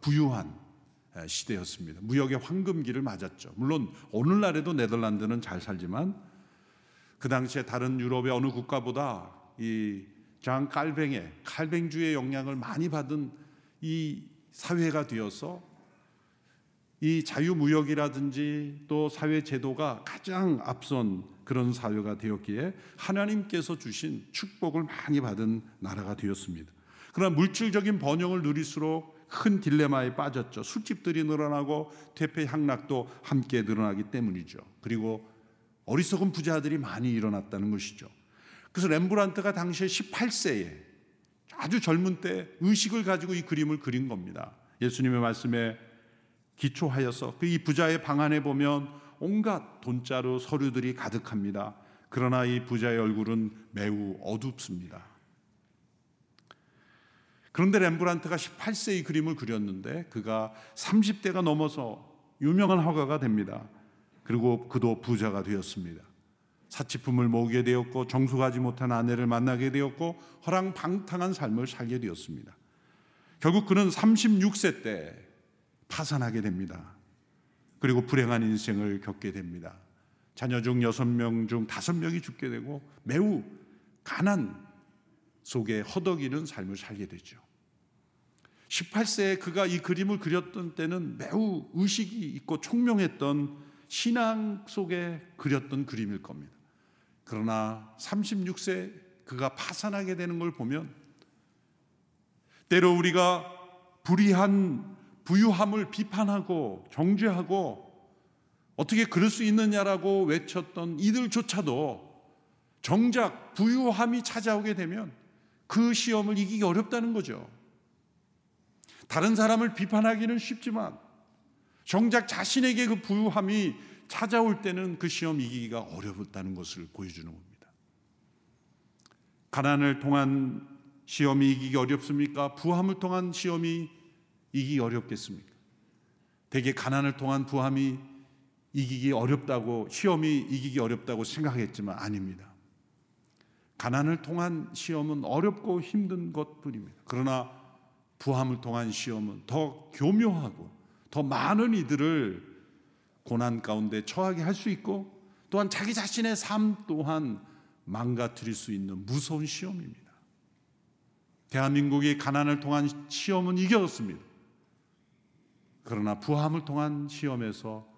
부유한 시대였습니다. 무역의 황금기를 맞았죠. 물론 오늘날에도 네덜란드는 잘 살지만 그 당시에 다른 유럽의 어느 국가보다 이장 칼뱅의 칼뱅주의 영향을 많이 받은 이 사회가 되어서 이 자유무역이라든지 또 사회 제도가 가장 앞선 그런 사회가 되었기에 하나님께서 주신 축복을 많이 받은 나라가 되었습니다. 그러나 물질적인 번영을 누릴수록 큰 딜레마에 빠졌죠. 술집들이 늘어나고 퇴폐 향락도 함께 늘어나기 때문이죠. 그리고 어리석은 부자들이 많이 일어났다는 것이죠. 그래서 렘브란트가 당시에 18세에 아주 젊은 때 의식을 가지고 이 그림을 그린 겁니다. 예수님의 말씀에 기초하여서 그 이 부자의 방 안에 보면 온갖 돈자루 서류들이 가득합니다. 그러나 이 부자의 얼굴은 매우 어둡습니다. 그런데 렘브란트가 18세의 그림을 그렸는데 그가 30대가 넘어서 유명한 화가가 됩니다. 그리고 그도 부자가 되었습니다. 사치품을 모으게 되었고 정숙하지 못한 아내를 만나게 되었고 허랑방탕한 삶을 살게 되었습니다. 결국 그는 36세 때 파산하게 됩니다. 그리고 불행한 인생을 겪게 됩니다. 자녀 중 6명 중 5명이 죽게 되고 매우 가난 속에 허덕이는 삶을 살게 되죠. 18세에 그가 이 그림을 그렸던 때는 매우 의식이 있고 총명했던 신앙 속에 그렸던 그림일 겁니다. 그러나 36세 그가 파산하게 되는 걸 보면 때로 우리가 불의한 부유함을 비판하고 정죄하고 어떻게 그럴 수 있느냐라고 외쳤던 이들조차도 정작 부유함이 찾아오게 되면 그 시험을 이기기 어렵다는 거죠. 다른 사람을 비판하기는 쉽지만 정작 자신에게 그 부유함이 찾아올 때는 그 시험 이기기가 어렵다는 것을 보여주는 겁니다. 가난을 통한 시험이 이기기 어렵습니까? 부함을 통한 시험이 이기기 어렵겠습니까? 대개 가난을 통한 부함이 이기기 어렵다고 시험이 이기기 어렵다고 생각했지만 아닙니다. 가난을 통한 시험은 어렵고 힘든 것뿐입니다. 그러나 부함을 통한 시험은 더 교묘하고 더 많은 이들을 고난 가운데 처하게 할 수 있고 또한 자기 자신의 삶 또한 망가뜨릴 수 있는 무서운 시험입니다. 대한민국이 가난을 통한 시험은 이겼습니다. 그러나 부함을 통한 시험에서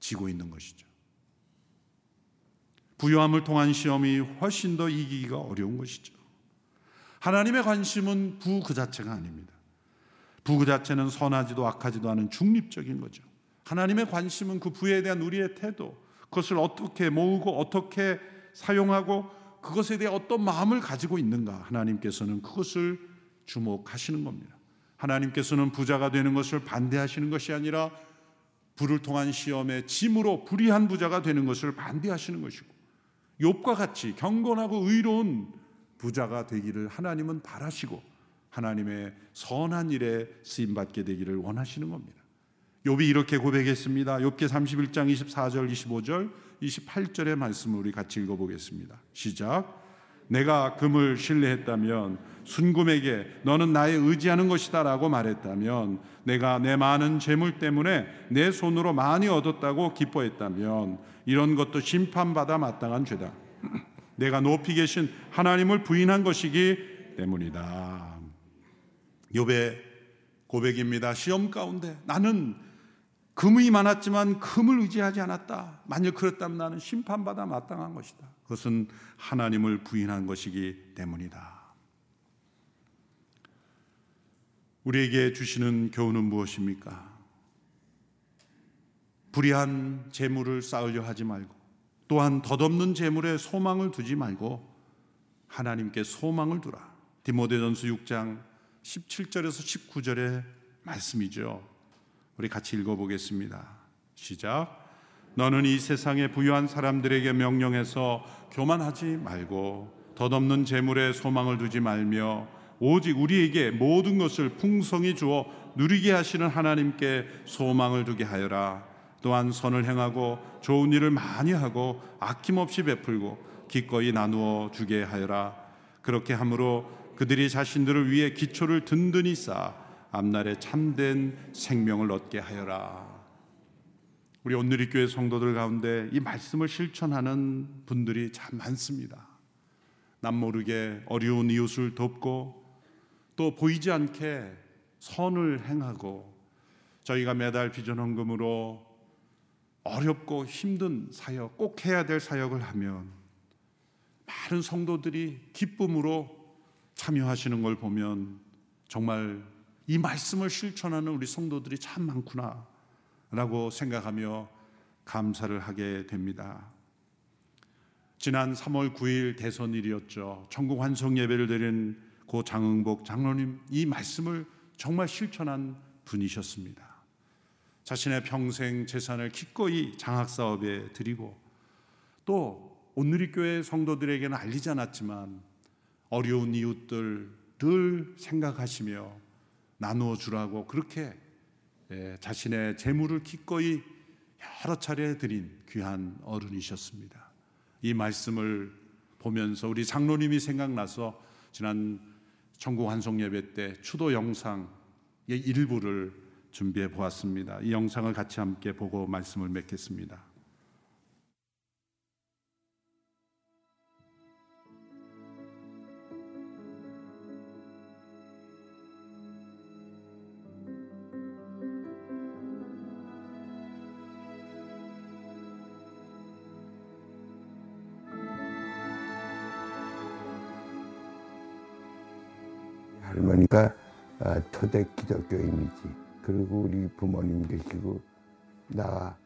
지고 있는 것이죠. 부유함을 통한 시험이 훨씬 더 이기기가 어려운 것이죠. 하나님의 관심은 부 그 자체가 아닙니다. 부 그 자체는 선하지도 악하지도 않은 중립적인 거죠. 하나님의 관심은 그 부에 대한 우리의 태도, 그것을 어떻게 모으고 어떻게 사용하고 그것에 대해 어떤 마음을 가지고 있는가 하나님께서는 그것을 주목하시는 겁니다. 하나님께서는 부자가 되는 것을 반대하시는 것이 아니라 불을 통한 시험에 짐으로 불의한 부자가 되는 것을 반대하시는 것이고 욥과 같이 경건하고 의로운 부자가 되기를 하나님은 바라시고 하나님의 선한 일에 쓰임 받게 되기를 원하시는 겁니다. 욥이 이렇게 고백했습니다. 욥기 31장 24절, 25절, 28절의 말씀을 우리 같이 읽어 보겠습니다. 시작. 내가 금을 신뢰했다면 순금에게 너는 나의 의지하는 것이다라고 말했다면 내가 내 많은 재물 때문에 내 손으로 많이 얻었다고 기뻐했다면 이런 것도 심판받아 마땅한 죄다. 내가 높이 계신 하나님을 부인한 것이기 때문이다. 욥의 고백입니다. 시험 가운데 나는 금이 많았지만 금을 의지하지 않았다. 만약 그렇다면 나는 심판받아 마땅한 것이다. 그것은 하나님을 부인한 것이기 때문이다. 우리에게 주시는 교훈은 무엇입니까? 불의한 재물을 쌓으려 하지 말고 또한 덧없는 재물에 소망을 두지 말고 하나님께 소망을 두라. 디모데전서 6장 17절에서 19절의 말씀이죠. 우리 같이 읽어 보겠습니다. 시작. 너는 이 세상에 부유한 사람들에게 명령해서 교만하지 말고 덧없는 재물에 소망을 두지 말며 오직 우리에게 모든 것을 풍성히 주어 누리게 하시는 하나님께 소망을 두게 하여라. 또한 선을 행하고 좋은 일을 많이 하고 아낌없이 베풀고 기꺼이 나누어 주게 하여라. 그렇게 함으로 그들이 자신들을 위해 기초를 든든히 쌓아 앞날에 참된 생명을 얻게 하여라. 우리 온누리 교회 성도들 가운데 이 말씀을 실천하는 분들이 참 많습니다. 남 모르게 어려운 이웃을 돕고 또 보이지 않게 선을 행하고 저희가 매달 비전 헌금으로 어렵고 힘든 사역, 꼭 해야 될 사역을 하면 많은 성도들이 기쁨으로 참여하시는 걸 보면 정말 이 말씀을 실천하는 우리 성도들이 참 많구나 라고 생각하며 감사를 하게 됩니다. 지난 3월 9일 대선일이었죠. 전국 환송 예배를 드린 고 장흥복 장로님 이 말씀을 정말 실천한 분이셨습니다. 자신의 평생 재산을 기꺼이 장학 사업에 드리고 또 온누리교회 성도들에게는 알리지 않았지만 어려운 이웃들 늘 생각하시며 나누어 주라고 그렇게 예, 자신의 재물을 기꺼이 여러 차례 드린 귀한 어른이셨습니다. 이 말씀을 보면서 우리 장로님이 생각나서 지난 전국 환송 예배 때 추도 영상의 일부를 준비해 보았습니다. 이 영상을 같이 함께 보고 말씀을 맺겠습니다. 할머니가 아, 초대 기독교인이지. 그리고 우리 부모님 계시고 나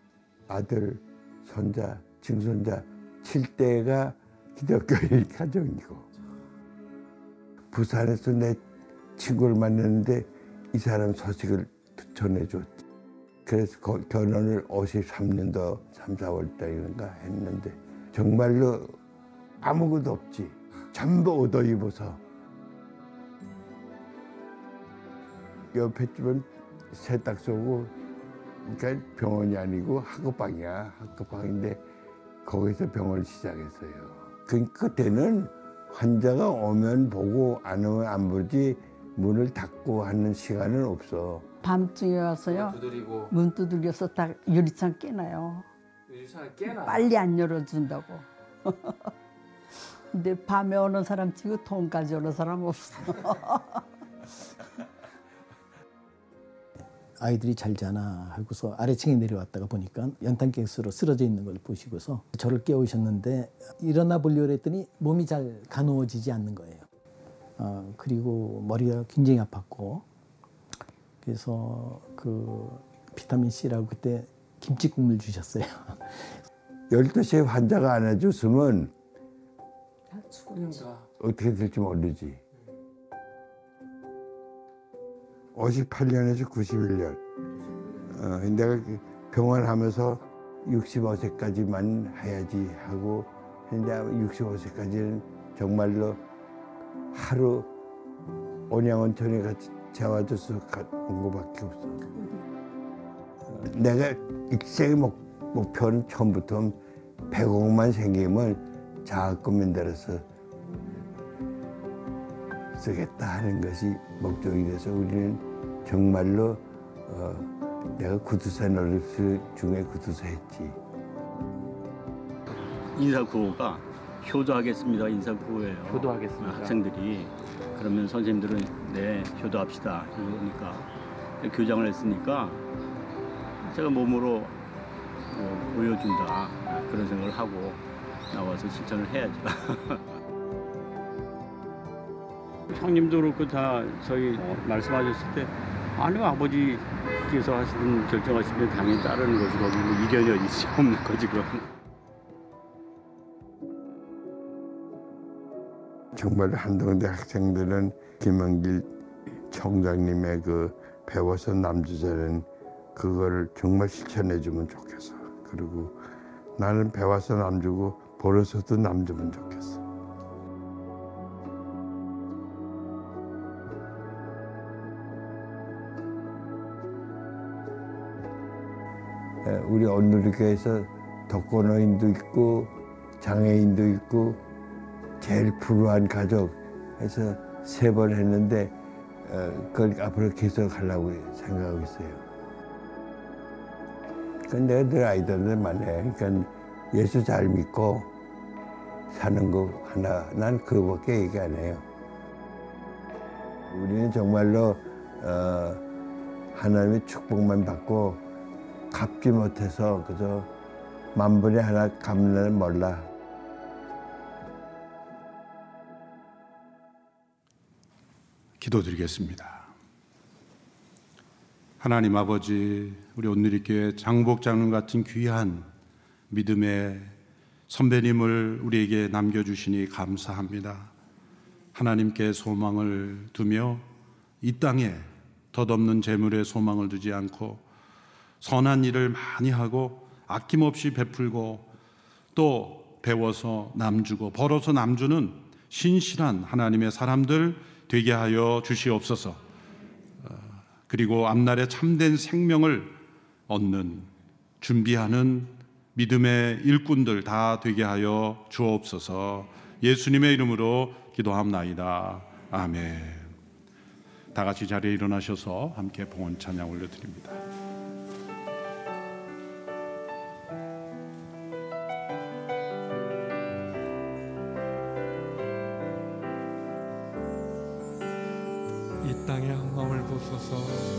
아들, 손자, 증손자 칠대가 기독교인 [LAUGHS] 가정이고 부산에서 내 친구를 만났는데 이 사람 소식을 전해줬지. 그래서 거- 결혼을 53년도 3, 4월 달인가 했는데 정말로 아무것도 없지. 전부 옷도 입어서 옆에 집은 세탁소고 그러니까 병원이 아니고 학급방이야 학급방인데 거기서 병원을 시작했어요. 그 그때는 환자가 오면 보고 안 오면 안 보지 문을 닫고 하는 시간은 없어. 밤중에 와서요. 두드리고 문 두드려서 딱 유리창 깨나요. 유리창을 깨나 빨리 안 열어준다고. [LAUGHS] 근데 밤에 오는 사람 치고 돈까지 오는 사람 없어. [LAUGHS] 아이들이 잘 자나 하고서 아래층에 내려왔다가 보니까 연탄가스로 쓰러져 있는 걸 보시고서 저를 깨우셨는데 일어나 보려고 했더니 몸이 잘 가누어지지 않는 거예요. 어, 그리고 머리가 굉장히 아팠고 그래서 그 비타민 C라고 그때 김치 국물 주셨어요. [LAUGHS] 12시에 환자가 안 해줬으면 그러니까 어떻게 될지 모르지. 58년에서 91년. 어, 내가 그 병원 하면서 65세까지만 해야지 하고 근데 65세까지는 정말로 하루 온양원천에 같이 재워줘서 온 것밖에 없어. 내가 일생의 목, 목표는 처음부터 100억만 생기면 자금 만들어서 쓰겠다 하는 것이 목적이 돼서 우리는 정말로 어, 내가 구두사 노릇 중에 구두사 했지. 인사구호가 효도하겠습니다. 인사구호예요. 효도하겠습니다. 학생들이 그러면 선생님들은 네 효도합시다. 그러니까 교장을 했으니까 제가 몸으로 어, 보여준다 그런 생각을 하고 나와서 실천을 해야죠. [LAUGHS] 형님도 그렇고 다 저희 말씀하셨을 때 아니 아버지께서 하시는 결정하시면 당연히 따르는 것이고 뭐 이견이 있어 [LAUGHS] 없는 거지 그럼. 정말 한동대 학생들은 김원길 총장님의 그 배워서 남주자는 그거를 정말 실천해 주면 좋겠어. 그리고 나는 배워서 남주고 벌어서도 남주면 좋겠어. 우리 온누리교에서 독거노인도 있고 장애인도 있고 제일 불우한 가족 해서 세 번 했는데 어, 그걸 앞으로 계속 하려고 생각하고 있어요. 그건 내가 늘 아이들한테 말해. 그러니까 예수 잘 믿고 사는 거 하나, 난 그거밖에 얘기 안 해요. 우리는 정말로 어, 하나님의 축복만 받고 갚지 못해서 그저 만분의 하나 갚는 몰라. 기도드리겠습니다. 하나님 아버지, 우리 온누리교회 장복 장로님 같은 귀한 믿음의 선배님을 우리에게 남겨주시니 감사합니다. 하나님께 소망을 두며 이 땅에 덧없는 재물에 소망을 두지 않고 선한 일을 많이 하고 아낌없이 베풀고 또 배워서 남주고 벌어서 남주는 신실한 하나님의 사람들 되게 하여 주시옵소서. 어, 그리고 앞날에 참된 생명을 얻는 준비하는 믿음의 일꾼들 다 되게 하여 주옵소서. 예수님의 이름으로 기도합나이다. 아멘. 다 같이 자리에 일어나셔서 함께 봉헌 찬양 올려드립니다. 한마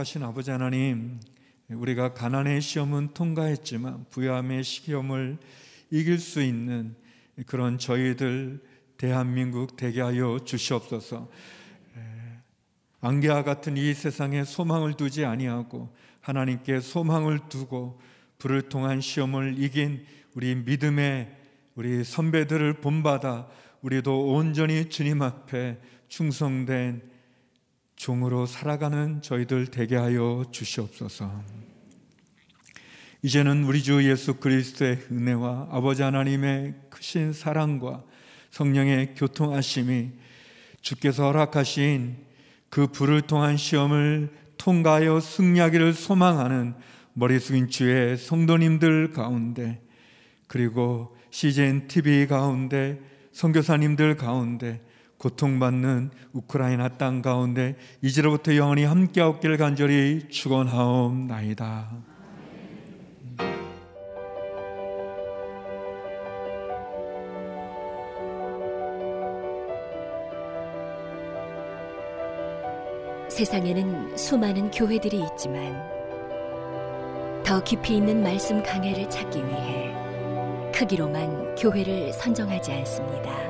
거룩하신 아버지 하나님, 우리가 가난의 시험은 통과했지만 부유함의 시험을 이길 수 있는 그런 저희들 대한민국 되게 하여 주시옵소서. 안개와 같은 이 세상에 소망을 두지 아니하고 하나님께 소망을 두고 불을 통한 시험을 이긴 우리 믿음의 우리 선배들을 본받아 우리도 온전히 주님 앞에 충성된 종으로 살아가는 저희들 되게 하여 주시옵소서. 이제는 우리 주 예수 그리스도의 은혜와 아버지 하나님의 크신 사랑과 성령의 교통하심이 주께서 허락하신 그 불을 통한 시험을 통과하여 승리하기를 소망하는 머리 숙인 주의 성도님들 가운데 그리고 CGN TV 가운데 선교사님들 가운데 고통받는 우크라이나 땅 가운데 이제로부터 영원히 함께 없기를 간절히 축원하옵나이다. 세상에는 수많은 교회들이 있지만 더 깊이 있는 말씀 강해를 찾기 위해 크기로만 교회를 선정하지 않습니다.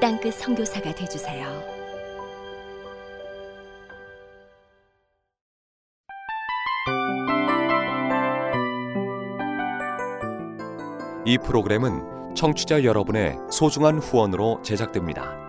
땅끝 선교사가 되주세요. 이 프로그램은 청취자 여러분의 소중한 후원으로 제작됩니다.